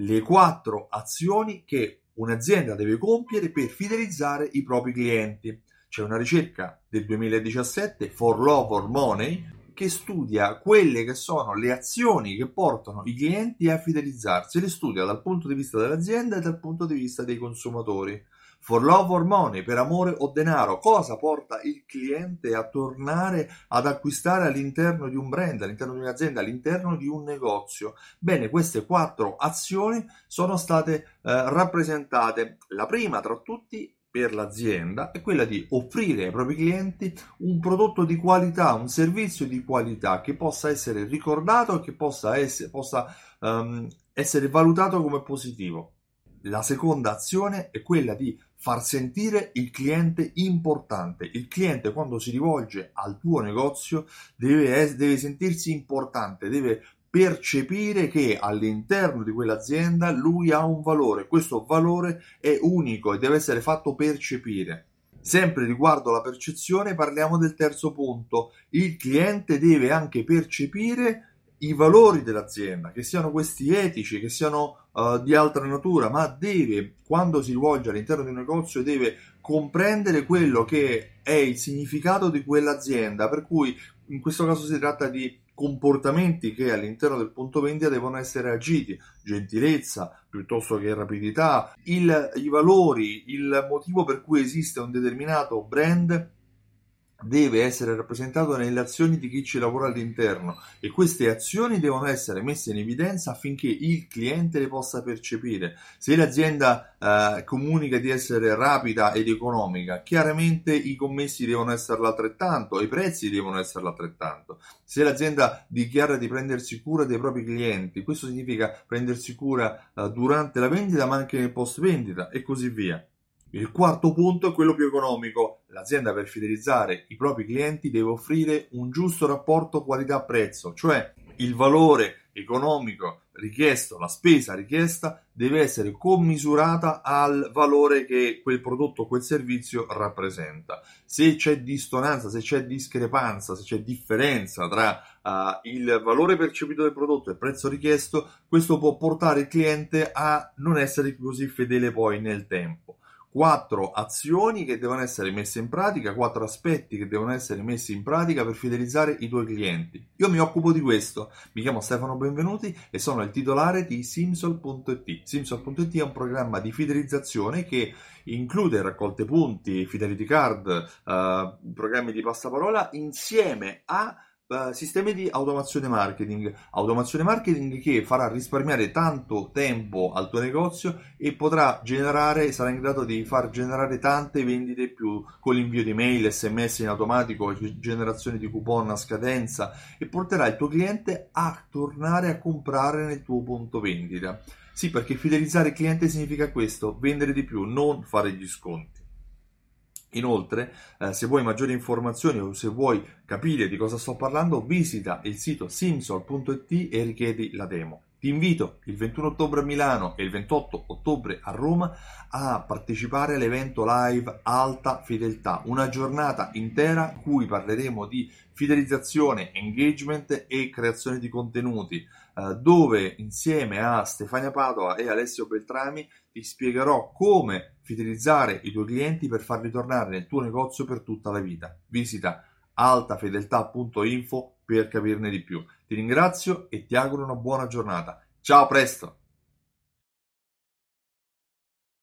le quattro azioni che un'azienda deve compiere per fidelizzare i propri clienti. C'è una ricerca del 2017, For Love or Money, che studia quelle che sono le azioni che portano i clienti a fidelizzarsi, le studia dal punto di vista dell'azienda e dal punto di vista dei consumatori. For love or money, per amore o denaro, cosa porta il cliente a tornare ad acquistare all'interno di un brand, all'interno di un'azienda, all'interno di un negozio? Bene, queste quattro azioni sono state eh, rappresentate. La prima tra tutti per l'azienda è quella di offrire ai propri clienti un prodotto di qualità, un servizio di qualità che possa essere ricordato e che possa essere, possa, um, essere valutato come positivo. La seconda azione è quella di far sentire il cliente importante. Il cliente quando si rivolge al tuo negozio deve, deve sentirsi importante, deve percepire che all'interno di quell'azienda lui ha un valore, questo valore è unico e deve essere fatto percepire. Sempre riguardo alla percezione parliamo del terzo punto, il cliente deve anche percepire i valori dell'azienda, che siano questi etici, che siano uh, di altra natura, ma deve, quando si rivolge all'interno di un negozio, deve comprendere quello che è il significato di quell'azienda, per cui in questo caso si tratta di comportamenti che all'interno del punto vendita devono essere agiti, gentilezza piuttosto che rapidità, il, i valori, il motivo per cui esiste un determinato brand deve essere rappresentato nelle azioni di chi ci lavora all'interno e queste azioni devono essere messe in evidenza affinché il cliente le possa percepire. Se l'azienda eh, comunica di essere rapida ed economica, chiaramente i commessi devono essere altrettanto, i prezzi devono essere altrettanto. Se l'azienda dichiara di prendersi cura dei propri clienti, questo significa prendersi cura eh, durante la vendita ma anche nel post vendita e così via. Il quarto punto è quello più economico. L'azienda per fidelizzare i propri clienti deve offrire un giusto rapporto qualità-prezzo, cioè il valore economico richiesto, la spesa richiesta deve essere commisurata al valore che quel prodotto o quel servizio rappresenta. Se c'è dissonanza, se c'è discrepanza, se c'è differenza tra uh, il valore percepito del prodotto e il prezzo richiesto, questo può portare il cliente a non essere così fedele poi nel tempo quattro azioni che devono essere messe in pratica, quattro aspetti che devono essere messi in pratica per fidelizzare i tuoi clienti. Io mi occupo di questo, mi chiamo Stefano Benvenuti e sono il titolare di Simsol.it. Simsol.it è un programma di fidelizzazione che include raccolte punti, fidelity card, uh, programmi di passaparola insieme a Uh, sistemi di automazione marketing, automazione marketing che farà risparmiare tanto tempo al tuo negozio e potrà generare, sarà in grado di far generare tante vendite più con l'invio di mail, sms in automatico, generazione di coupon a scadenza e porterà il tuo cliente a tornare a comprare nel tuo punto vendita. Sì, perché fidelizzare il cliente significa questo, vendere di più, non fare gli sconti. Inoltre, eh, se vuoi maggiori informazioni o se vuoi capire di cosa sto parlando, visita il sito simsol.it e richiedi la demo. Ti invito il 21 ottobre a Milano e il 28 ottobre a Roma a partecipare all'evento live Alta Fedeltà, una giornata intera in cui parleremo di fidelizzazione, engagement e creazione di contenuti, eh, dove insieme a Stefania Padova e Alessio Beltrami ti spiegherò come fidelizzare i tuoi clienti per farli tornare nel tuo negozio per tutta la vita. Visita altafedeltà.info per capirne di più. Ti ringrazio e ti auguro una buona giornata. Ciao, a presto!